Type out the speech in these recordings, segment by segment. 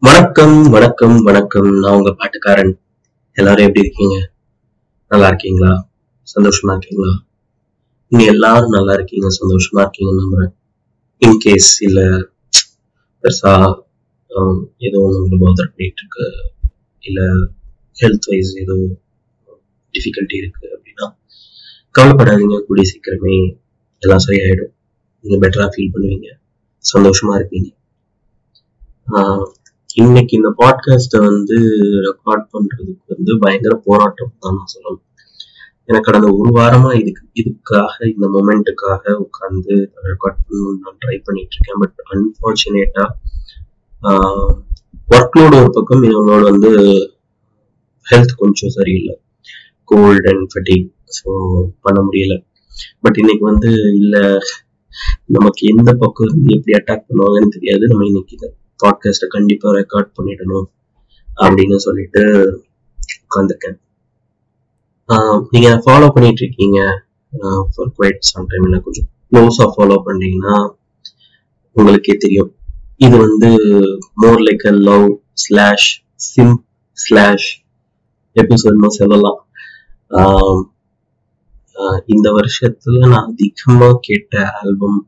வணக்கம் வணக்கம் வணக்கம். நான் உங்க பாட்டுக்காரன். எல்லாரும் எப்படி இருக்கீங்க? நல்லா இருக்கீங்களா? சந்தோஷமா இருக்கீங்களா? நீங்க எல்லாரும் நல்லா இருக்கீங்க சந்தோஷமா இருக்கீங்கன்னு நம்புறேன். இன்கேஸ் இல்ல பெருசா ஏதோ ஒன்று பாதர் பண்ணிட்டு இருக்கு. இல்ல ஹெல்த் வைஸ் ஏதோ டிஃபிகல்ட்டி இருக்கு அப்படின்னா கவலைப்படாதீங்க. கூடிய சீக்கிரமே எல்லாம் சரியாயிடும். நீங்க பெட்டரா ஃபீல் பண்ணுவீங்க. சந்தோஷமா இருப்பீங்க. ஆஹ் இன்னைக்கு இந்த பாட்காஸ்ட்டை வந்து ரெக்கார்ட் பண்றதுக்கு வந்து பயங்கர போராட்டம் தான் நான் சொல்லணும். எனக்கு கடந்த ஒரு வாரமா இதுக்கு இதுக்காக இந்த மொமெண்ட்டுக்காக உட்காந்து ரெக்கார்ட் பண்ணணும்னு நான் ட்ரை பண்ணிட்டு இருக்கேன். பட் அன்பார்ச்சுனேட்டா ஒர்க் லோடு ஒரு பக்கம் இவங்களோட வந்து ஹெல்த் கொஞ்சம் சரியில்லை. கோல்ட் அண்ட் ஃபட்டிக் ஸோ பண்ண முடியல. பட் இன்னைக்கு வந்து இல்லை நமக்கு எந்த பக்கம் இருந்து எப்படி அட்டாக் பண்ணுவாங்கன்னு தெரியாது. நம்ம இன்னைக்கு இந்த பாட்காஸ்ட்டை கண்டிப்பாக ரெக்கார்ட் பண்ணிடணும் அப்படின்னு சொல்லிட்டு உட்காந்துருக்கேன் நீங்கள் ஃபாலோ பண்ணிட்டு இருக்கீங்க ஃபார் குவைட் சம்டைம் இல்லை கொஞ்சம் க்ளோஸாக ஃபாலோ பண்ணீங்கன்னா உங்களுக்கே தெரியும். இது வந்து more like a love slash sim slash எபிசோட்னு சொல்லலாம். ஆஹ் ஆஹ் இந்த வருஷத்துல நான் அதிகமா கேட்ட ஆல்பம்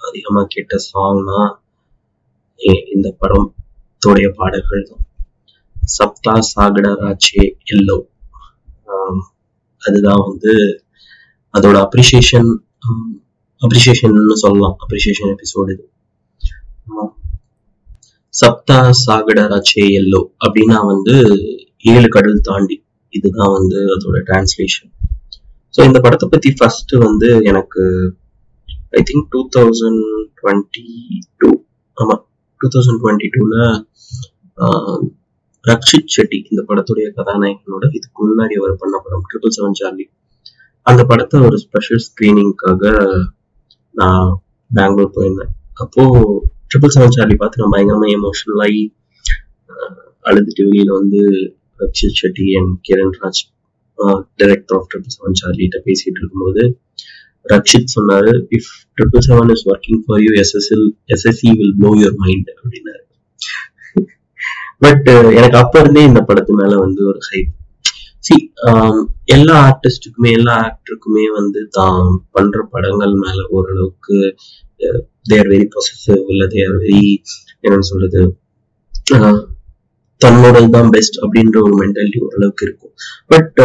அதிகமா கேட்ட சாங்னா இந்த படத்துடைய பாடல்கள் தான். சப்தா சாகடா ராச்சே எல்லோ அதுதான் வந்து அதோட அப்ரிசியேஷன் அப்ரிசியேஷன் சொல்லலாம். அப்ரிசியேஷன் எபிசோடு இது. சப்தா சாகட ராச்சே எல்லோ அப்படின்னா வந்து ஏழு கடல் தாண்டி. இதுதான் வந்து அதோட டிரான்ஸ்லேஷன் ஸோ இந்த படத்தை பத்தி ஃபர்ஸ்ட் வந்து எனக்கு I think two thousand twenty two ஆமா டூ தௌசண்ட் டுவெண்ட்டி டூல ரக்ஷித் செட்டி இந்த படத்துடைய கதாநாயகனோட இதுக்கு முன்னாடி அவர் பண்ண படம் ட்ரிபிள் செவன் சார்லி அந்த படத்தை ஒரு ஸ்பெஷல் ஸ்கிரீனிங்காக நான் பெங்களூர் போயிருந்தேன். அப்போ ட்ரிபிள் செவன் சார்லி பார்த்து நான் பயங்கரமா எமோஷனல் ஆகி அழுதுட்டு வெளியில வந்து Rakshit Shetty and Kiran Raj director of triple seven சார்லிட்ட பேசிட்டு இருக்கும்போது ரக்ஷித் சொன்னாரு if triple seven is working for you SSL SSC will blow your mind அப்படின்னாரு. பட் எனக்கு அப்ப இருந்தே இந்த படத்து மேல வந்து ஒரு ஹைப் சி எல்லா ஆர்டிஸ்டுக்குமே எல்லா ஆக்டருக்குமே வந்து தான் பண்ற படங்கள் மேல ஓரளவுக்கு தேர் வெரி பொசிட்டிவ் இல்லை தே தேர் வெரி என்னன்னு சொல்றது ஆஹ் தன்னோட தான் பெஸ்ட் அப்படின்ற ஒரு மென்டாலிட்டி ஓரளவுக்கு இருக்கும். பட்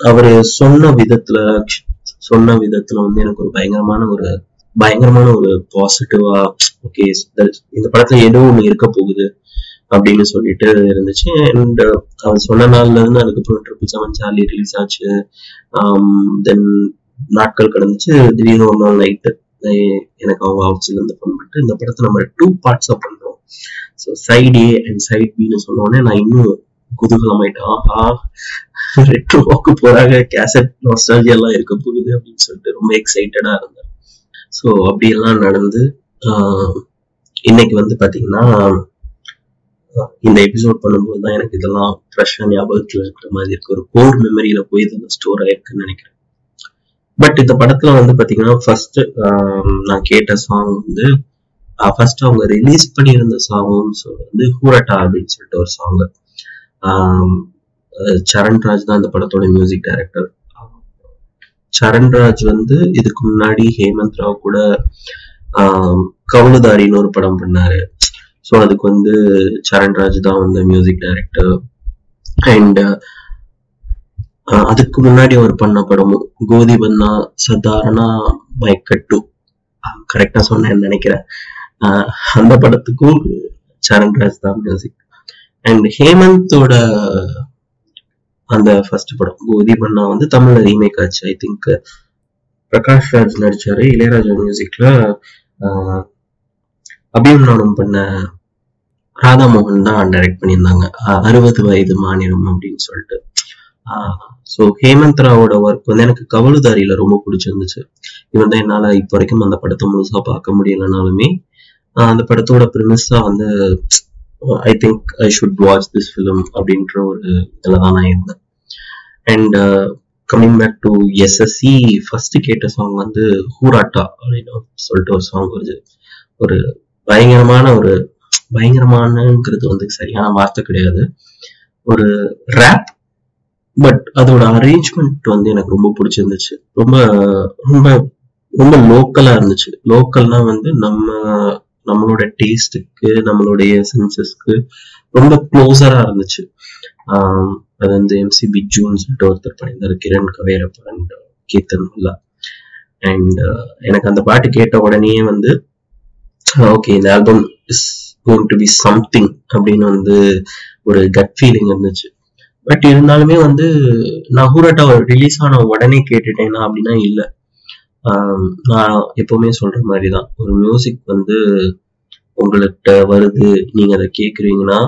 அவர் சொன்ன விதத்துல சொன்ன விதத்துல வந்து எனக்கு ஒரு பயங்கரமான ஒரு பயங்கரமான ஒரு பாசிட்டிவா ஓகே இந்த படத்துல ஏதோ ஒண்ணு இருக்க போகுது அப்படின்னு சொல்லிட்டு இருந்துச்சு. அண்ட் அவர் சொன்ன நாள்ல இருந்து அதுக்கப்புறம் ட்ரிபிள் செவன் சார்லி ரிலீஸ் ஆச்சு. தென் நாட்கள் கடந்துச்சு. திடீர்னு ஒரு நாள் நைட்டு எனக்கு அவங்க ஆஃபீஸ்ல இருந்து ஃபோன் பண்ணிட்டு இந்த படத்தை நம்ம டூ பார்ட்ஸா பண்றோம். So side A and side பின்னு சொன்னோடனே நான் இன்னும் குதூகலமாயிட்டேன். ஆஹா ரெட்ரோ வாக்கு போறாங்க கேசட் நாஸ்டாலஜி எல்லாம் இருக்க போகுது அப்படின்னு சொல்லிட்டு ரொம்ப எக்ஸைட்டடா இருந்தேன். ஸோ அப்படியெல்லாம் நடந்து இன்னைக்கு வந்து பாத்தீங்கன்னா இந்த எபிசோட் பண்ணும்போது தான் எனக்கு இதெல்லாம் ஃப்ரெஷ்ஷாக ஞாபகத்தில் இருக்கிற மாதிரி இருக்கு. ஒரு கோர் மெமரியில போய் இதெல்லாம் ஸ்டோர் ஆயிருக்குன்னு நினைக்கிறேன். பட் இந்த படத்துல வந்து பாத்தீங்கன்னா ஃபர்ஸ்ட் um, நான் கேட்ட சாங் வந்து ஃபர்ஸ்ட் அவங்க ரிலீஸ் பண்ணியிருந்த சாங்கும் வந்து ஹூரட்டா அப்படின்னு சொல்லிட்டு ஒரு சாங் சரண்ராஜ் தான் இந்த படத்தோட மியூசிக் டைரக்டர் சரண்ராஜ் வந்து இதுக்கு முன்னாடி ஹேமந்த் ராவ் கூட கவுலுதாரின்னு ஒரு படம் பண்ணாரு. ஸோ அதுக்கு வந்து சரண்ராஜ் தான் வந்து மியூசிக் டைரக்டர் அண்ட் அதுக்கு முன்னாடி அவர் பண்ண படமும் கோதி பன்னா சதாரணா மயக்கட்டு கரெக்டா சொன்னேன் நினைக்கிறேன். அந்த படத்துக்கும் சரண்ராஜ் தான் மியூசிக் அண்ட் ஹேமந்தோட அந்த ஃபர்ஸ்ட் படம் கோதி பண்ணா வந்து தமிழ்ல ரீமேக் ஆச்சு ஐ திங்க் பிரகாஷ் ராஜ் நடிச்சாரு இளையராஜா மியூசிக்ல அபிமன்யம் பண்ண ராதா மோகன் தான் டைரக்ட் பண்ணியிருந்தாங்க. அறுபது வயது மாநிலம் அப்படின்னு சொல்லிட்டு. ஸோ ஹேமந்த் ராவோட ஒர்க் வந்து எனக்கு கவலுதாரியில ரொம்ப பிடிச்சிருந்துச்சு. இவன் தான் என்னால் இப்போ வரைக்கும் அந்த படத்தை முழுசா பார்க்க முடியலனாலுமே அந்த படத்தோட ப்ரிமிஸாக வந்து I think I should watch this film அப்படின்ற ஒரு இதில் தான் நான் இருந்தேன். And coming back to SSC first கேட்ட சாங் வந்து ஹூராட்டா அப்படின்னு சொல்லிட்டு ஒரு சாங் வருது. ஒரு பயங்கரமான ஒரு பயங்கரமானங்கிறது வந்து சரியான வார்த்தை கிடையாது. ஒரு ரேப் பட் அதோட அரேஞ்ச்மெண்ட் வந்து எனக்கு ரொம்ப பிடிச்சிருந்துச்சு. ரொம்ப ரொம்ப ரொம்ப லோக்கலா இருந்துச்சு. லோக்கல்னா வந்து நம்ம நம்மளோட டேஸ்ட்டுக்கு நம்மளுடைய சென்சஸ்க்கு ரொம்ப க்ளோஸரா இருந்துச்சு. அது வந்து எம்சி பிஜூன்னு சொல்லிட்டு ஒருத்தர் பண்ணியிருந்தாரு. கிரண் கவேரப் அண்ட் கீர்த்தன் முல்லா. அண்ட் எனக்கு அந்த பாட்டு கேட்ட உடனே வந்து ஓகே இந்த album is going to be something அப்படின்னு வந்து ஒரு கட் ஃபீலிங் இருந்துச்சு. பட் இருந்தாலுமே வந்து நான் ரிலீஸ் ஆன உடனே கேட்டுட்டேனா அப்படின்னா இல்லை. நான் எப்பவுமே சொல்ற மாதிரி தான் ஒரு மியூசிக் வந்து உங்கள்கிட்ட வருது நீங்க அதை கேக்குறீங்கன்னா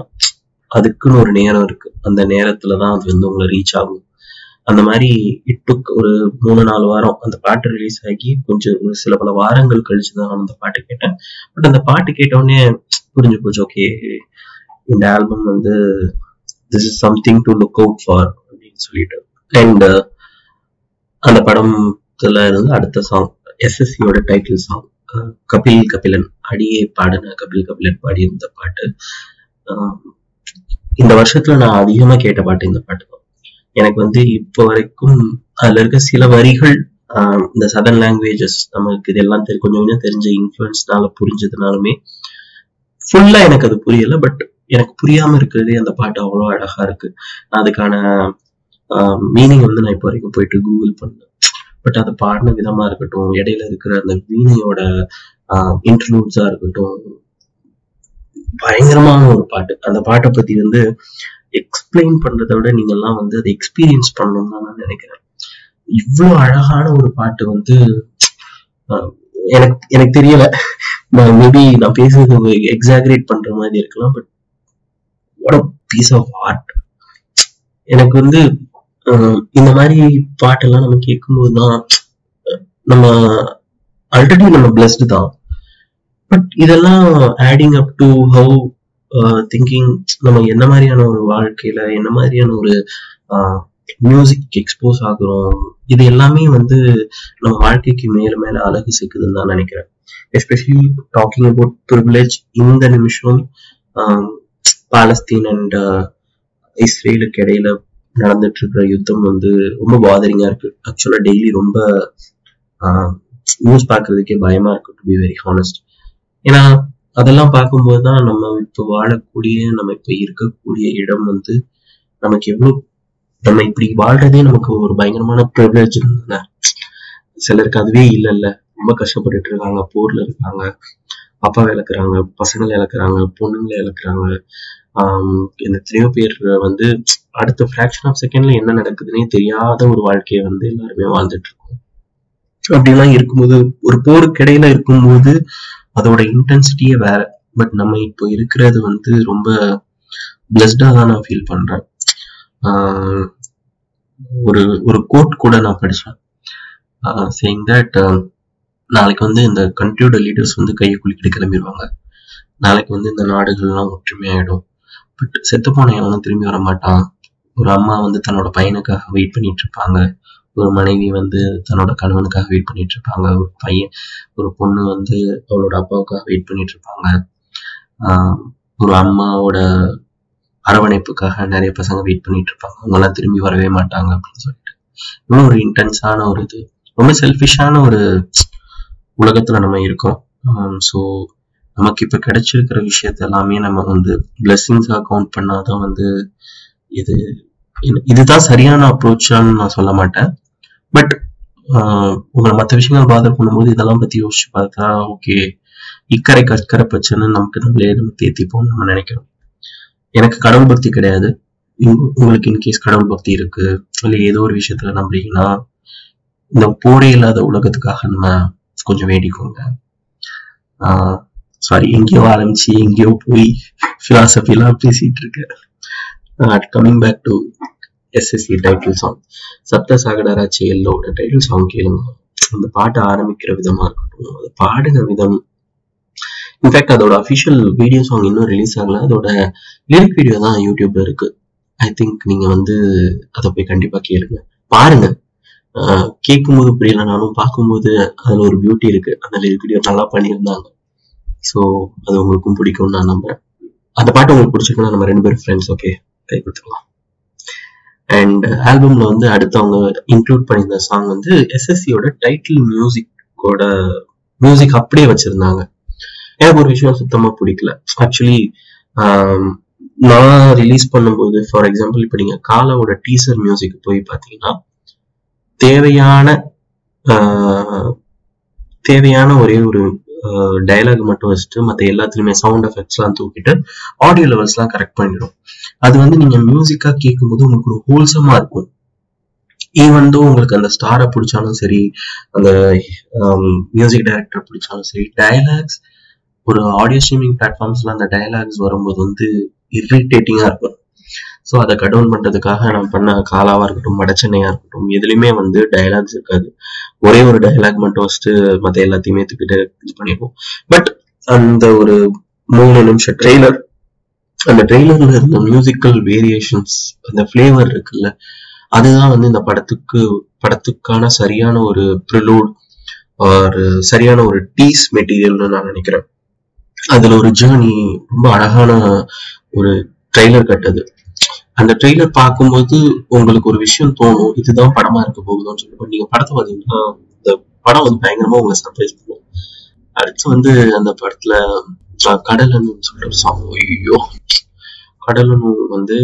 அதுக்குன்னு ஒரு நேரம் இருக்கு. அந்த நேரத்துல தான் அது வந்து உங்களை ரீச் ஆகும். அந்த மாதிரி இட்டுக் ஒரு மூணு நாலு வாரம் அந்த பாட்டு ரிலீஸ் ஆகி கொஞ்சம் ஒரு சில பல வாரங்கள் கழிச்சு தான் நான் அந்த பாட்டு கேட்டேன். பட் அந்த பாட்டு கேட்டோடனே புரிஞ்சு போச்சு ஓகே இந்த ஆல்பம் வந்து this is something to look out for அப்படின்னு சொல்லிட்டு. அண்ட் uh, அந்த படத்துல இருந்து அடுத்த சாங் எஸ்எஸ்சியோட டைட்டில் சாங் கபில் கபிலன் அடியே பாடின கபில் கபிலன் பாடியிருந்த பாட்டு. Um, இந்த வருஷத்துல நான் அதிகமா கேட்ட பாட்டு இந்த பாட்டு தான். எனக்கு வந்து இப்போ வரைக்கும் அதுல இருக்க சில வரிகள் um, இந்த சதர்ன் லாங்குவேஜஸ் நமக்கு இதெல்லாம் தெரி கொஞ்சம் கொஞ்சம் தெரிஞ்ச இன்ஃபுளுன்ஸ்னால புரிஞ்சதுனாலுமே ஃபுல்லா எனக்கு அது புரியல பட் எனக்கு புரியாம இருக்கிறதே அந்த பாட்டு அவ்வளோ அழகா இருக்கு. அதுக்கான மீனிங் வந்து நான் இப்போ வரைக்கும் போயிட்டு கூகுள் பண்ணேன். பட் அதை பாடின விதமா இருக்கட்டும் இடையில இருக்கிற அந்த வீணையோட இன்டர்லூட்ஸா இருக்கட்டும் பயங்கரமான ஒரு பாட்டு. அந்த பாட்டை பத்தி வந்து எக்ஸ்பிளைன் பண்றதை விட நீங்க எல்லாம் வந்து அதை எக்ஸ்பீரியன்ஸ் பண்ணணும்னு தான் நான் நினைக்கிறேன். இவ்வளவு அழகான ஒரு பாட்டு வந்து எனக்கு எனக்கு தெரியல. மேபி நான் பேசுறது எக்ஸாகரேட் பண்ற மாதிரி இருக்கலாம் but what piece of art எனக்கு வந்து இந்த மாதிரி பாட்டெல்லாம் நம்ம கேட்கும்போது தான் நம்ம ஆல்ரெடி நம்ம பிளஸ்டு தான். பட் இதெல்லாம் adding up to how thinking நம்ம என்ன மாதிரியான ஒரு வாழ்க்கையில என்ன மாதிரியான ஒரு மியூசிக் எக்ஸ்போஸ் ஆகுறோம் இது எல்லாமே வந்து நம்ம வாழ்க்கைக்கு மேல மேல அழகு சேர்க்குதுன்னு தான் நினைக்கிறேன். எஸ்பெஷலி டாக்கிங் அபவுட் ப்ரிவிலேஜ் இந்த நிமிஷம் பாலஸ்தீன் அண்ட் இஸ்ரேலுக்கு இடையில நடந்துட்டு இருக்கிற யுத்தம் வந்து ரொம்ப பாதரிங்கா இருக்கு. ஆக்சுவலா டெய்லி ரொம்ப நியூஸ் பார்க்கறதுக்கே பயமா இருக்கு டு பி வெரி ஹானஸ்ட் ஏன்னா அதெல்லாம் பார்க்கும்போது தான் நம்ம இப்போ வாழக்கூடிய நம்ம இப்போ இருக்கக்கூடிய இடம் வந்து நமக்கு எவ்வளவு நம்ம இப்படி வாழ்றதே நமக்கு ஒரு பயங்கரமான ப்ரிவிலேஜ் இருந்ததுல சிலருக்கு அதுவே இல்லைல்ல. ரொம்ப கஷ்டப்பட்டுட்டு இருக்காங்க போர்ல இருக்காங்க அப்பாவை இழக்கிறாங்க பசங்களை இழக்கிறாங்க பொண்ணுங்களை இழக்கிறாங்க இந்த எத்தனையோ பேர் வந்து அடுத்த ஃபிராக்ஷன் ஆஃப் செகண்ட்ல என்ன நடக்குதுன்னே தெரியாத ஒரு வாழ்க்கையை வந்து எல்லாருமே வாழ்ந்துட்டு இருக்கோம் அப்படிலாம் இருக்கும்போது ஒரு போருக்கு இடையில இருக்கும்போது அதோட இன்டென்சிட்டியே வேற. பட் நம்ம இப்போ இருக்கிறது வந்து ரொம்ப பிளஸ்டா தான் நான் ஃபீல் பண்றேன். ஒரு ஒரு கோட் கூட நான் படிச்சேன். சேயிங் தட் நாளைக்கு வந்து இந்த கண்ட்ரியோட லீடர்ஸ் வந்து கையை குளிக்கிட்டு கிளம்பிடுவாங்க நாளைக்கு வந்து இந்த நாடுகள்லாம் ஒற்றுமையாயிடும். பட் செத்து போன எவனும் திரும்பி வர மாட்டான் ஒரு அம்மா வந்து தன்னோட பையனுக்காக வெயிட் பண்ணிட்டு இருப்பாங்க ஒரு மனைவி வந்து தன்னோட கணவனுக்காக வெயிட் பண்ணிட்டு இருப்பாங்க ஒரு பையன் ஒரு பொண்ணு வந்து அவளோட அப்பாவுக்காக வெயிட் பண்ணிட்டு இருப்பாங்க ஒரு அம்மாவோட அரவணைப்புக்காக நிறைய பசங்க வெயிட் பண்ணிட்டு இருப்பாங்க அவங்கெல்லாம் திரும்பி வரவே மாட்டாங்க அப்படின்னு சொல்லிட்டு. இன்னும் ஒரு இன்டென்ஸான ஒரு இது ரொம்ப செல்ஃபிஷான ஒரு உலகத்துல நம்ம இருக்கோம். ஸோ நமக்கு இப்ப கிடைச்சிருக்கிற விஷயத்த எல்லாமே நம்ம வந்து பிளெஸ்ஸிங்ஸா கவுண்ட் பண்ணாதான் வந்து இது இதுதான் சரியான அப்ரோச்சான்னு நான் சொல்ல மாட்டேன். பட் உங்களை மற்ற விஷயங்கள் பாதர் பண்ணும்போது இதெல்லாம் பத்தி யோசிச்சு பார்த்தா ஓகே இக்கரை கற்கரை பிரச்சனை நமக்கு நம்மளே நம்ம தேத்திப்போம் நம்ம நினைக்கிறோம். எனக்கு கடவுள் பக்தி கிடையாது. உங்களுக்கு இன்கேஸ் கடவுள் பக்தி இருக்கு இல்லை ஏதோ ஒரு விஷயத்துல நம்புறீங்கன்னா இந்த போரே இல்லாத உலகத்துக்காக நம்ம கொஞ்சம் வேண்டிக்கோங்க. சாரி எங்கேயோ ஆரம்பிச்சு எங்கேயோ போய் பிலாசபிலாம் பேசிட்டு இருக்கேன். Coming back to SSC title song Sapta சாகடாரா செயலோட title song கேளுங்க. அந்த பாட்டை ஆரம்பிக்கிற விதமா இருக்கட்டும் அதை பாடுன விதம். இன்ஃபேக்ட் அதோட அஃபிஷியல் வீடியோ சாங் இன்னும் ரிலீஸ் ஆகல. அதோட லிரிக் வீடியோ தான் யூடியூப்ல இருக்கு. ஐ திங்க் நீங்க வந்து அதை போய் கண்டிப்பா கேளுங்க. பாருங்க. கேட்கும்போது புரியலனாலும் பார்க்கும்போது அதுல ஒரு பியூட்டி இருக்கு. அந்த லிரிக் வீடியோ நல்லா பண்ணியிருந்தாங்க. ஸோ அது உங்களுக்கும் பிடிக்கும்னு நான் நம்புறேன். அந்த பாட்டு உங்களுக்கு பிடிச்சிருக்குன்னா நம்ம ரெண்டு பேரும் ஃப்ரெண்ட்ஸ் ஓகே கை கொடுத்துக்கலாம். அண்ட் ஆல்பம்ல uh, வந்து அடுத்து அவங்க இன்க்ளூட் பண்ணியிருந்த சாங் வந்து எஸ்எஸ்சியோட டைட்டில் மியூசிக்கோட மியூசிக் அப்படியே வச்சிருந்தாங்க. எனக்கு ஒரு விஷயம் சுத்தமா பிடிக்கல. ஆக்சுவலி um, நான் ரிலீஸ் பண்ணும்போது ஃபார் எக்ஸாம்பிள் இப்போ நீங்க காலாவோட டீசர் மியூசிக் போய் பார்த்தீங்கன்னா தேவையான ஆஹ், தேவையான ஒரே ஒரு டயலாக் மட்டும் வச்சுட்டு மற்ற எல்லாத்துலயுமே சவுண்ட் எஃபெக்ட்ஸ்லாம் தூக்கிட்டு ஆடியோ லெவல்ஸ்லாம் கரெக்ட் பண்ணிடும். அது வந்து நீங்க மியூசிக்கா கேட்கும்போது உங்களுக்கு ஒரு ஹோல்சமா இருக்கும். ஈவன் தோ உங்களுக்கு அந்த ஸ்டாரை பிடிச்சாலும் சரி அந்த மியூசிக் டைரக்டர் பிடிச்சாலும் சரி டயலாக்ஸ் ஒரு ஆடியோ ஸ்ட்ரீமிங் பிளாட்ஃபார்ம்ஸ்ல அந்த டயலாக்ஸ் வரும்போது வந்து இரிட்டேட்டிங்கா இருக்கும். ஸோ அதை கடவுள் பண்றதுக்காக நான் பண்ண காலாவாக இருக்கட்டும் வடச்சென்னையா இருக்கட்டும் எதுலையுமே வந்து டயலாக்ஸ் இருக்காது. ஒரே ஒரு டயலாக் மட்டும் வச்சுட்டு மற்ற எல்லாத்தையுமே தூக்கிட்டு இது பண்ணிடுவோம். பட் அந்த ஒரு மூணு நிமிஷம் ட்ரெய்லர் அந்த ட்ரெய்லர்ல இருந்த மியூசிக்கல் வேரியேஷன்ஸ் அந்த ஃப்ளேவர் இருக்குல்ல அதுதான் வந்து இந்த படத்துக்கு படத்துக்கான சரியான ஒரு ப்ரிலூட் ஒரு சரியான ஒரு டீஸ் மெட்டீரியல்னு நான் நினைக்கிறேன். அதுல ஒரு ஜேர்னி ரொம்ப அழகான ஒரு ட்ரெய்லர் கட்டது. அந்த ட்ரெய்லர் பார்க்கும்போது உங்களுக்கு ஒரு விஷயம் தோணும் இதுதான் படமா இருக்க போகுதுன்னு சொல்லிட்டு நீங்க படத்தை பார்த்தீங்கன்னா இந்த படம் வந்து பயங்கரமா உங்களை சர்ப்ரைஸ் பண்ணும். அடுத்து வந்து அந்த படத்துல கடலன்னு சொல்ற சாங் ஐயோ. கடலனு வந்து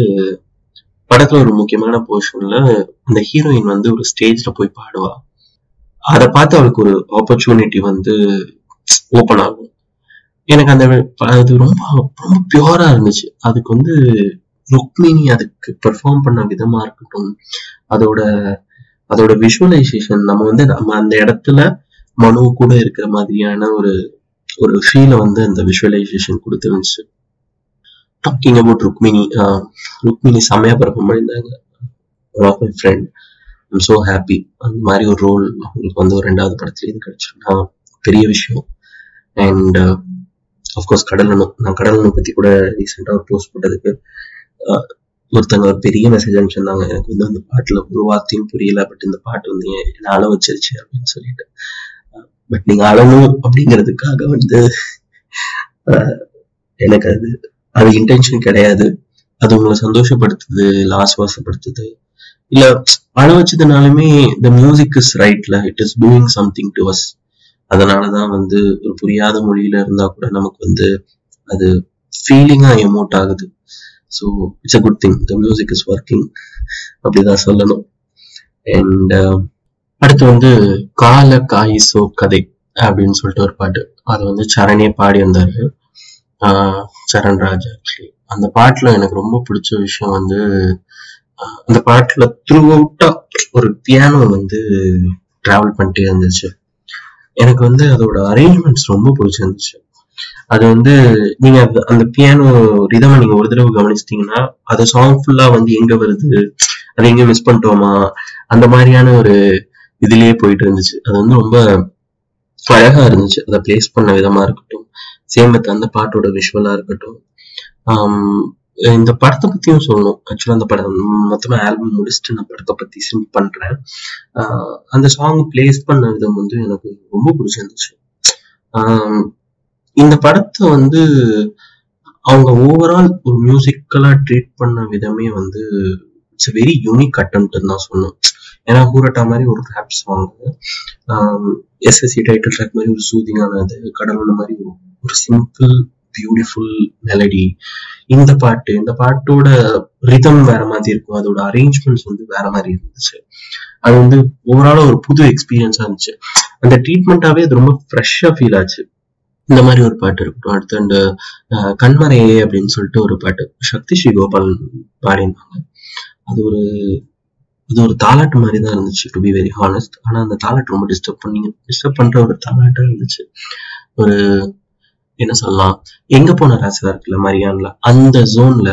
படத்துல ஒரு முக்கியமான போர்ஷன்ல அந்த ஹீரோயின் வந்து ஒரு ஸ்டேஜ்ல போய் பாடுவா. அதை பார்த்து அவளுக்கு ஒரு ஆப்பர்ச்சுனிட்டி வந்து ஓப்பன் ஆகும். எனக்கு அந்த அது ரொம்ப ரொம்ப பியூரா இருந்துச்சு. அதுக்கு வந்து ருக்மிணி அதுக்கு பெர்ஃபார்ம் பண்ண விதமா இருக்கட்டும் அதோட அதோட விஷுவலைசேஷன் நம்ம வந்து நம்ம அந்த இடத்துல மனு கூட இருக்கிற மாதிரியான ஒரு ஒரு ஃபீலை வந்து அந்த விஷுவலைசேஷன் கொடுத்துருந்துச்சு talking about Rukmini ah Rukmini செம்மையா பெர்ஃபார்ம் பண்ணியிருந்தாங்க. One of my friend I'm so happy அந்த மாதிரி ஒரு ரோல் அவங்களுக்கு வந்து ஒரு ரெண்டாவது படத்துல இது கிடைச்சிருந்தா பெரிய விஷயம். அண்ட் அஃப்கோர்ஸ் கடலனும் நான் கடலனை பத்தி கூட ரீசெண்டாக ஒரு போஸ்ட் போட்டதுக்கு ஒருத்தங்க ஒரு பெரிய மெசேஜ் அனுப்பிச்சிருந்தாங்க. எனக்கு வந்து அந்த பாட்டுல ஒரு வார்த்தையும் புரியல பட் இந்த பாட்டு வந்து என்ன என்னை வச்சிருச்சு அப்படின்னு சொல்லிட்டு. பட் நீங்க அழணும் அப்படிங்கிறதுக்காக வந்து ஆஹ் எனக்கு அது அது இன்டென்ஷன் கிடையாது. அது உங்களை சந்தோஷப்படுத்துது இல்ல ஆசுவாசப்படுத்துது இல்ல அழ வச்சதுனாலுமே த மியூசிக் இஸ் ரைட்ல it is doing something to us அதனாலதான் வந்து ஒரு புரியாத மொழியில இருந்தா கூட நமக்கு வந்து அது ஃபீலிங்கா எமோட் ஆகுது. So it's a good thing the music is working அப்படிதான் சொல்லணும். அண்ட் uh, அடுத்து வந்து கால காயிசோ கதை அப்படின்னு சொல்லிட்டு ஒரு பாட்டு. அது வந்து சரணே பாடி வந்தாரு. ஆஹ் சரண் ராஜ் ஆக்சுவலி அந்த பாட்டில் எனக்கு ரொம்ப பிடிச்ச விஷயம் வந்து அந்த பாட்டில் த்ரூ அவுட்டா ஒரு பியானோ வந்து ட்ராவல் பண்ணிட்டே இருந்துச்சு. எனக்கு வந்து அதோட அரேஞ்ச்மெண்ட்ஸ் ரொம்ப பிடிச்சிருந்துச்சு. அது வந்து நீங்க அந்த- பியானோ ரிதமை நீங்க ஒரு தடவை கவனிச்சிட்டீங்கன்னா அது சாங் ஃபுல்லா வந்து எங்க வருது? அது எங்க மிஸ் பண்ணிட்டோமா? அந்த மாதிரியான ஒரு இதுலயே போயிட்டு இருந்துச்சு. அது வந்து ரொம்ப அழகா இருந்துச்சு. அதை பிளேஸ் பண்ண விதமா இருக்கட்டும். சேம் வித் அந்த பாட்டோட விஷுவலா இருக்கட்டும். இந்த படத்தை பத்தியும் சொல்லணும். ஆக்சுவலா அந்த படம் மொத்தமா ஆல்பம் முடிச்சுட்டு நான் படத்தை பத்தி சிம் பண்றேன். ஆஹ் அந்த சாங் பிளேஸ் பண்ண விதம் வந்து எனக்கு ரொம்ப பிடிச்சிருந்துச்சு. இந்த படத்தை வந்து அவங்க ஓவரால் ஒரு மியூசிக்கலா ட்ரீட் பண்ண விதமே வந்து இட்ஸ் வெரி யூனிக் அட்டம்ப்ட் தான் சொல்லணும். ஏன்னா ஹூரட்டா மாதிரி ஒரு rap song SSC title track மாதிரி ஒரு சூதிங்கானது கடலோட மாதிரி ஒரு ஒரு சிம்பிள் பியூட்டிஃபுல் மெலடி இந்த பாட்டு இந்த பாட்டோட ரிதம் வேற மாதிரி இருக்கும். அதோட அரேஞ்ச்மெண்ட்ஸ் வந்து வேற மாதிரி இருந்துச்சு. அது வந்து ஓவரால ஒரு புது எக்ஸ்பீரியன்ஸா இருந்துச்சு. அந்த ட்ரீட்மெண்ட்டாவே அது ரொம்ப ஃப்ரெஷ்ஷா ஃபீல் ஆச்சு. இந்த மாதிரி ஒரு பாட்டு இருக்கட்டும். அடுத்து அந்த கண்மறையே அப்படின்னு சொல்லிட்டு ஒரு பாட்டு. சக்தி ஸ்ரீ கோபால் பாடியிருந்தாங்க. அது ஒரு அது ஒரு தாலாட்டு மாதிரி தான் இருந்துச்சு டு பி வெரி ஹானஸ்ட் ஆனா அந்த தாலாட்டு ரொம்ப டிஸ்டர்ப் பண்ணி டிஸ்டர்ப் பண்ற ஒரு தாலாட்டா இருந்துச்சு. ஒரு என்ன சொல்லலாம் எங்க போன ராசிதா இருக்குல்ல மரியான்ல அந்த ஜோன்ல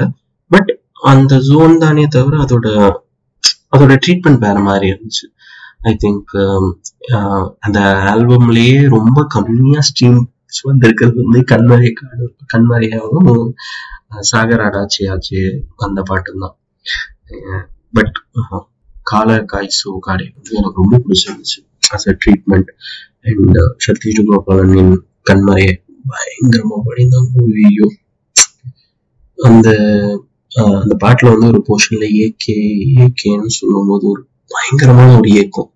பட் அந்த ஜோன் தானே தவிர அதோட அதோட ட்ரீட்மெண்ட் வேற மாதிரி இருந்துச்சு. ஐ திங்க் அந்த ஆல்பம்லயே ரொம்ப கம்மியா ஸ்ட்ரீம் வந்திருக்கிறது வந்து கண்மறை காடு கண்மறையாகவும் அஹ், சாகராடாச்சி ஆச்சு அந்த பாட்டு தான் பட் கால காய்சு காடை வந்து எனக்கு ரொம்ப பிடிச்சிருந்துச்சு. As a treatment and Satish கோபாலனின் கண்மறையை பயங்கரமா படிந்தாங்க ஐயோ அந்த அந்த பாட்டுல வந்து ஒரு போர்ஷன்ல ஏகே ஏகேன்னு சொல்லும் போது ஒரு பயங்கரமான ஒரு ஏக்கம்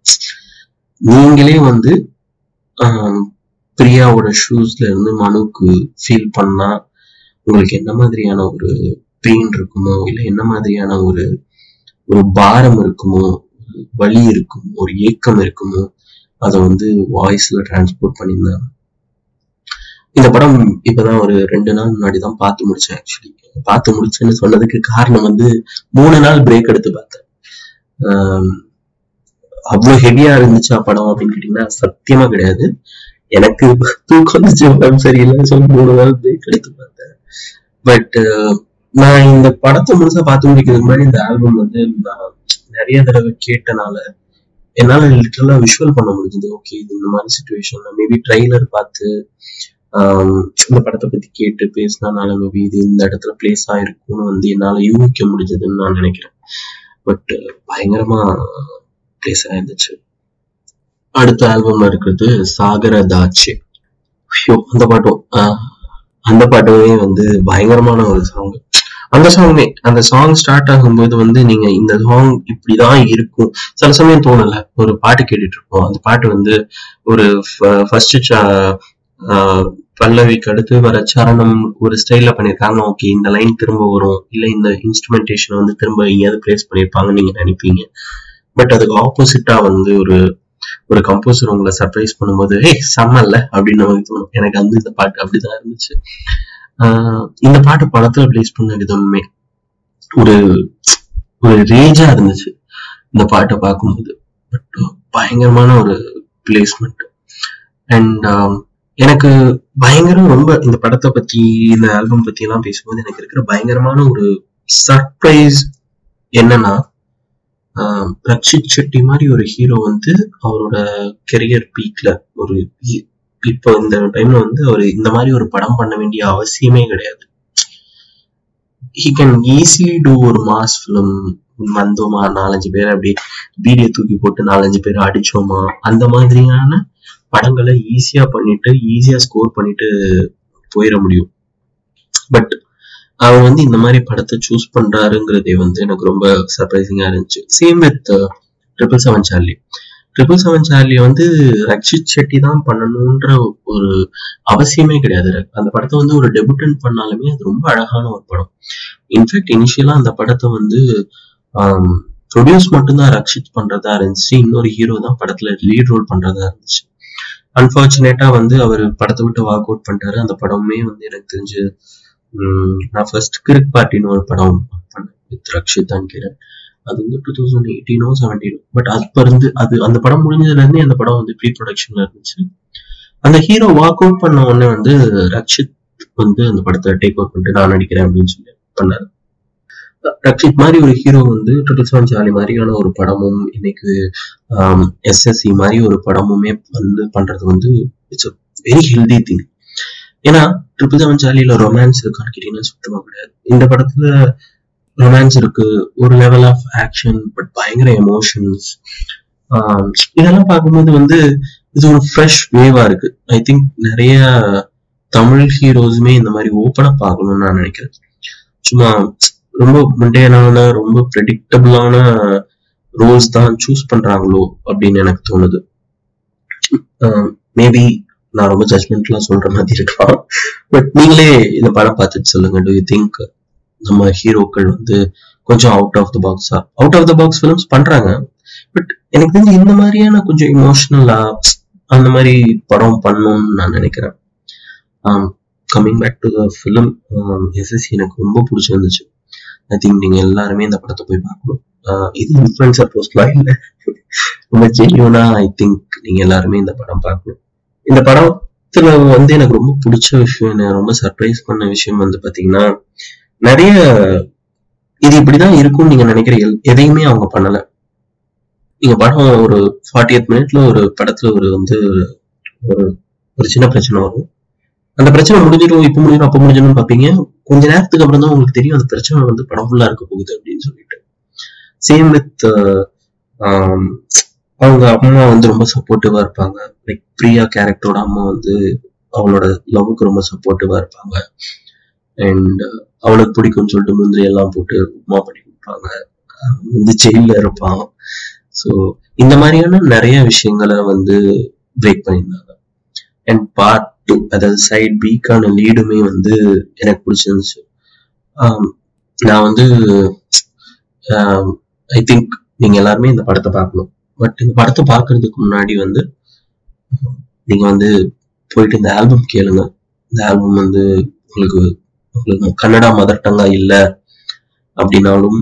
நீங்களே வந்து ஆஹ் பிரியாவோட ஷூஸ்ல இருந்து மனுக்கு ஃபீல் பண்ணா உங்களுக்கு என்ன மாதிரியான ஒரு பெயின் இருக்குமோ இல்ல என்ன மாதிரியான ஒரு ஒரு பாரம் இருக்குமோ வலி இருக்குமோ ஒரு ஏக்கம் இருக்குமோ அதை வந்து வாய்ஸ்ல டிரான்ஸ்போர்ட் பண்ணியிருந்தாங்க இந்த படம் இப்பதான் ஒரு ரெண்டு நாள் முன்னாடி தான் பார்த்து முடிச்சேன் ஆக்சுவலி பார்த்து முடிச்சேன்னு சொன்னதுக்கு காரணம் வந்து மூணு நாள் பிரேக் எடுத்து பார்த்தேன். ஆம், அவ்வளவு ஹெவியா இருந்துச்சா படம் அப்படின்னு கேட்டீங்கன்னா சத்தியமா கிடையாது. எனக்கு தூக்கம் வந்துச்சு உடம்பு சரியில்லை. சொல்லி மூணு நாள் பிரேக் எடுத்து பார்த்தேன். பட் uh, நான் இந்த படத்தை முழுசா பார்த்து முடிக்கிறதுக்கு முன்னாடி இந்த ஆல்பம் வந்து நான் நிறைய தடவை கேட்டனால என்னால லிட்டரலா விஷுவல் பண்ண முடிஞ்சது. ஓகே இது இந்த மாதிரி சுச்சுவேஷன்ல மேபி ட்ரைலர் பார்த்து um, இந்த படத்தை பத்தி கேட்டு பேசினால மேபி இது இந்த இடத்துல பிளேஸ் ஆயிருக்கும்னு வந்து என்னால யூகிக்க முடிஞ்சதுன்னு நான் நினைக்கிறேன். பட் uh, பயங்கரமா பிளேஸ் ஆயிருந்துச்சு. அடுத்த ஆல்பம்ல இருக்கிறது சாகரதாச்சு ஐயோ அந்த பாட்டும் ஆஹ், அந்த பாட்டுமே வந்து பயங்கரமான ஒரு சாங் அந்த சாங்மே அந்த சாங் ஸ்டார்ட் ஆகும்போது வந்து நீங்க இந்த சாங் இப்படிதான் இருக்கும். சில சமயம் தோணல. ஒரு பாட்டு கேட்டுட்டு இருப்போம் அந்த பாட்டு வந்து ஒரு ஃபர்ஸ்ட் பல்லவிக்கு அடுத்து வர சரணம் ஒரு ஸ்டைல்ல பண்ணிருக்காங்க ஓகே இந்த லைன் திரும்ப வரும். இல்ல இந்த இன்ஸ்ட்ருமெண்டேஷன் வந்து திரும்ப எங்கேயாவது பிளேஸ் பண்ணிருப்பாங்கன்னு நீங்க நினைப்பீங்க. பட் அதுக்கு ஆப்போசிட்டா வந்து ஒரு ஒரு கம்போசர் உங்களை சர்ப்ரைஸ் பண்ணும்போது ஹே செம்மல்ல அப்படின்னு நமக்கு தோணும். எனக்கு வந்து இந்த பாட்டு அப்படிதான் இருந்துச்சு. ஆஹ் இந்த பாட்டு படத்துல பிளேஸ் பண்ண விதமுமே ஒரு ஒரு ரேஜா இருந்துச்சு இந்த பாட்டை பார்க்கும்போது. பட் பயங்கரமான ஒரு பிளேஸ்மெண்ட் அண்ட் எனக்கு பயங்கரம் ரொம்ப இந்த படத்தை பத்தி இந்த ஆல்பம் பத்தி எல்லாம் பேசும்போது எனக்கு இருக்கிற பயங்கரமான ஒரு சர்ப்ரைஸ் என்னன்னா ரக்ஷித் செட்டி மாதிரி ஒரு ஹீரோ வந்து அவரோட கெரியர் பீக்ல ஒரு இப்போ இந்த டைம்ல வந்து அவர் இந்த மாதிரி ஒரு படம் பண்ண வேண்டிய அவசியமே கிடையாது. ஹி கேன் ஈஸிலி டூ ஒரு மாஸ் ஃபிலிம் வந்தோமா நாலஞ்சு பேர் அப்படி வீடியோ தூக்கி போட்டு நாலஞ்சு பேர் அடிச்சோமா அந்த மாதிரியான படங்களை ஈஸியா பண்ணிட்டு ஈஸியா ஸ்கோர் பண்ணிட்டு போயிட முடியும். பட் அவர் வந்து இந்த மாதிரி படத்தை சூஸ் பண்றாருங்கிறதே வந்து எனக்கு ரொம்ப சர்ப்ரைசிங்கா இருந்துச்சு. Same with triple seven Charlie triple seven Charlie வந்து ரக்ஷித் செட்டி தான் பண்ணணுன்ற ஒரு அவசியமே கிடையாது. அந்த படத்தை வந்து ஒரு டெபுட்டன் பண்ணாலுமே அது ரொம்ப அழகான ஒரு படம். இன்ஃபேக்ட் இனிஷியலா அந்த படத்தை வந்து um, ப்ரொடியூஸ் மட்டும்தான் ரக்ஷித் பண்றதா இருந்துச்சு. இன்னொரு ஹீரோ தான் படத்துல லீட் ரோல் பண்றதா இருந்துச்சு. அன்பார்ச்சுனேட்டா வந்து அவர் படத்தை விட்டு வாக் அவுட் பண்ணிட்டாரு. அந்த படமுமே வந்து எனக்கு தெரிஞ்சு நான் ஃபர்ஸ்ட் கிரிக் பார்ட்டின்னு ஒரு படம் பண்ணேன் வித் ரக்ஷித் அன்கிரன் அது வந்து டூ தௌசண்ட் எயிட்டீனோ செவன்டீனோ பட் அப்ப இருந்து அது அந்த படம் முடிஞ்சதுலேருந்து அந்த படம் வந்து ப்ரீ ப்ரொடக்ஷன்ல இருந்துச்சு. அந்த ஹீரோ வாக் அவுட் பண்ண உடனே வந்து ரக்ஷித் வந்து அந்த படத்தை டேக் ஓவர் பண்ணிட்டு நான் நடிக்கிறேன் அப்படின்னு சொல்லி பண்ணாரு. ரக்ஷித் மாதிரி ஒரு ஹீரோ வந்து டூ செவன் ஜாலி மாதிரியான ஒரு படமும் இன்னைக்கு எஸ்எஸ்சி மாதிரி ஒரு படமுமே வந்து பண்றது வந்து it's a very healthy thing ஏன்னா ட்ரிபிள் செவன் சாலியில ரொமான்ஸ் இருக்கான்னு கேட்டீங்கன்னா சுத்தமா கிடையாது. இந்த படத்துல ரொமான்ஸ் இருக்கு. ஒரு லெவல் ஆஃப் ஆக்ஷன் பட் பயங்கர எமோஷன்ஸ் இதெல்லாம் பார்க்கும்போது வந்து இது ஒரு ஃப்ரெஷ் வேவா இருக்கு. ஐ திங்க் நிறைய தமிழ் ஹீரோஸுமே இந்த மாதிரி ஓப்பனா பார்க்கணும்னு நான் நினைக்கிறேன். சும்மா ரொம்ப முண்டையனான ரொம்ப ப்ரெடிக்டபிளான ரோல்ஸ் தான் சூஸ் பண்றாங்களோ அப்படின்னு எனக்கு தோணுது. மேபி நான் ரொம்ப ஜட்மெண்ட்லாம் சொல்ற மாதிரி இருக்கலாம் பட் நீங்களே இந்த படம் பார்த்துட்டு சொல்லுங்க டூ யூ திங்க் நம்ம ஹீரோக்கள் வந்து கொஞ்சம் out of the பாக்ஸா out of the box films பண்றாங்க. பட் எனக்கு தெரிஞ்சு இந்த மாதிரியான கொஞ்சம் இமோஷனலா அந்த மாதிரி படம் பண்ணணும்னு நான் நினைக்கிறேன். Coming back to the film SSC எனக்கு ரொம்ப பிடிச்சிருந்துச்சு. ஐ திங்க் நீங்க எல்லாருமே இந்த படத்தை போய் பார்க்கணும். ஆஹ் இது இன்ஃபுளுசர் போஸ்ட்லாம் இல்லை. ரொம்ப ஜென்யூனா ஐ திங்க் நீங்க எல்லாருமே இந்த படம் பார்க்கணும். இந்த படத்துல வந்து எனக்கு ரொம்ப பிடிச்ச விஷயம் என்ன ரொம்ப சர்ப்ரைஸ் பண்ண விஷயம் வந்து பாத்தீங்கன்னா நிறைய இது இப்படிதான் இருக்கும்னு நீங்க நினைக்கிற எதையுமே அவங்க பண்ணல. நீங்க படம் ஒரு ஃபார்ட்டி எய்த் மினிட்ல ஒரு படத்துல ஒரு வந்து ஒரு ஒரு சின்ன பிரச்சனை வரும். அந்த பிரச்சனை முடிஞ்சிடும் இப்ப முடிஞ்சிடும் அப்ப முடிஞ்சிடும் பாப்பீங்க. கொஞ்ச நேரத்துக்கு அப்புறம் தான் உங்களுக்கு தெரியும் அந்த பிரச்சனை வந்து படம் ஃபுல்லா இருக்க போகுது அப்படின்னு சொல்லிட்டு. சேம் வித் அவங்க அம்மா வந்து ரொம்ப சப்போர்ட்டிவா இருப்பாங்க. லைக் பிரியா கேரக்டரோட அம்மா வந்து அவளோட லவ்வுக்கு ரொம்ப சப்போர்ட்டிவா இருப்பாங்க. அண்ட் uh, அவளுக்கு பிடிக்கும்னு சொல்லிட்டு முந்திரி எல்லாம் போட்டு உப்மா பண்ணி கொடுப்பாங்க. வந்து ஜெயில இருப்பான். ஸோ இந்த மாதிரியான நிறைய விஷயங்களை வந்து பிரேக் பண்ணியிருந்தாங்க. அண்ட் பார்ட் டூ அதாவது சைட் பிக்கான லீடுமே வந்து எனக்கு பிடிச்சிருந்துச்சு. நான் வந்து ஐ திங்க் நீங்க எல்லாருமே இந்த படத்தை பார்க்கணும். பட் இந்த படத்தை பார்க்கறதுக்கு முன்னாடி வந்து நீங்க வந்து போயிட்டு இந்த ஆல்பம் கேளுங்க. இந்த ஆல்பம் வந்து உங்களுக்கு உங்களுக்கு கன்னடா மதர் டங்கா இல்ல அப்படின்னாலும்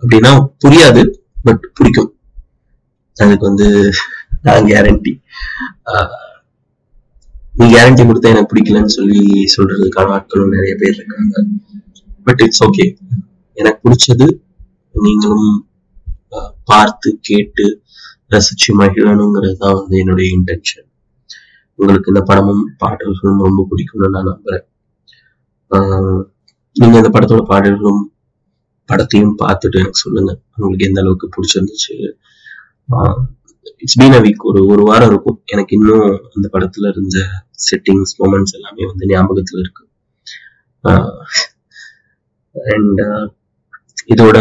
அப்படின்னா புரியாது பட் பிடிக்கும். அதுக்கு வந்து நான் கேரண்டி நீ கேரண்டி கொடுத்தா எனக்கு பிடிக்கலன்னு சொல்லி சொல்றதுக்கான ஆட்களும் நிறைய பேர் இருக்காங்க. பட் இட்ஸ் ஓகே எனக்கு பிடிச்சது நீங்களும் பார்த்து கேட்டு ரசிச்சு மகிழணுங்கிறது தான் வந்து என்னுடைய இன்டென்ஷன் உங்களுக்கு இந்த படமும் பாடல்களும் ரொம்ப பிடிக்கும்னு நான் நம்புறேன். நீங்க இந்த படத்தோட பாடல்களும் படத்தையும் பார்த்துட்டு எனக்கு சொல்லுங்க. உங்களுக்கு எந்த அளவுக்கு பிடிச்சிருந்துச்சு? இட்ஸ் பீன் அ வீக் ஒரு ஒரு வாரம் இருக்கும். எனக்கு இன்னும் அந்த படத்துல இருந்த செட்டிங்ஸ் மூமெண்ட்ஸ் எல்லாமே வந்து ஞாபகத்துல இருக்கு. அண்ட் இதோட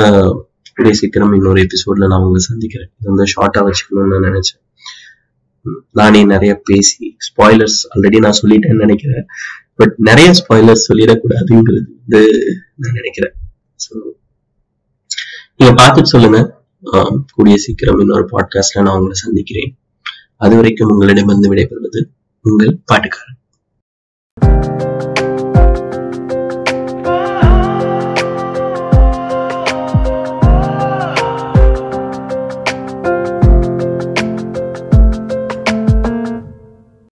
கூடிய சீக்கிரம் இன்னொரு எபிசோட்ல நான் உங்களை சந்திக்கிறேன். இது வந்து ஷார்ட்டா வச்சுக்கணும்னு நான் நினைச்சேன். நானே நிறைய பேசி ஸ்பாய்லர்ஸ் ஆல்ரெடி நான் சொல்லிட்டேன்னு நினைக்கிறேன். பட் நிறைய ஸ்பாய்லர்ஸ் சொல்லிடக்கூடாதுங்கிறது வந்து நான் நினைக்கிறேன். ஸோ நீங்க பார்த்துட்டு சொல்லுங்க. கூடிய சீக்கிரம் இன்னொரு பாட்காஸ்ட்ல நான் உங்களை சந்திக்கிறேன். அது வரைக்கும் உங்களிடமிருந்து விடைபெறுவது உங்கள் பாட்டுக்காரன்.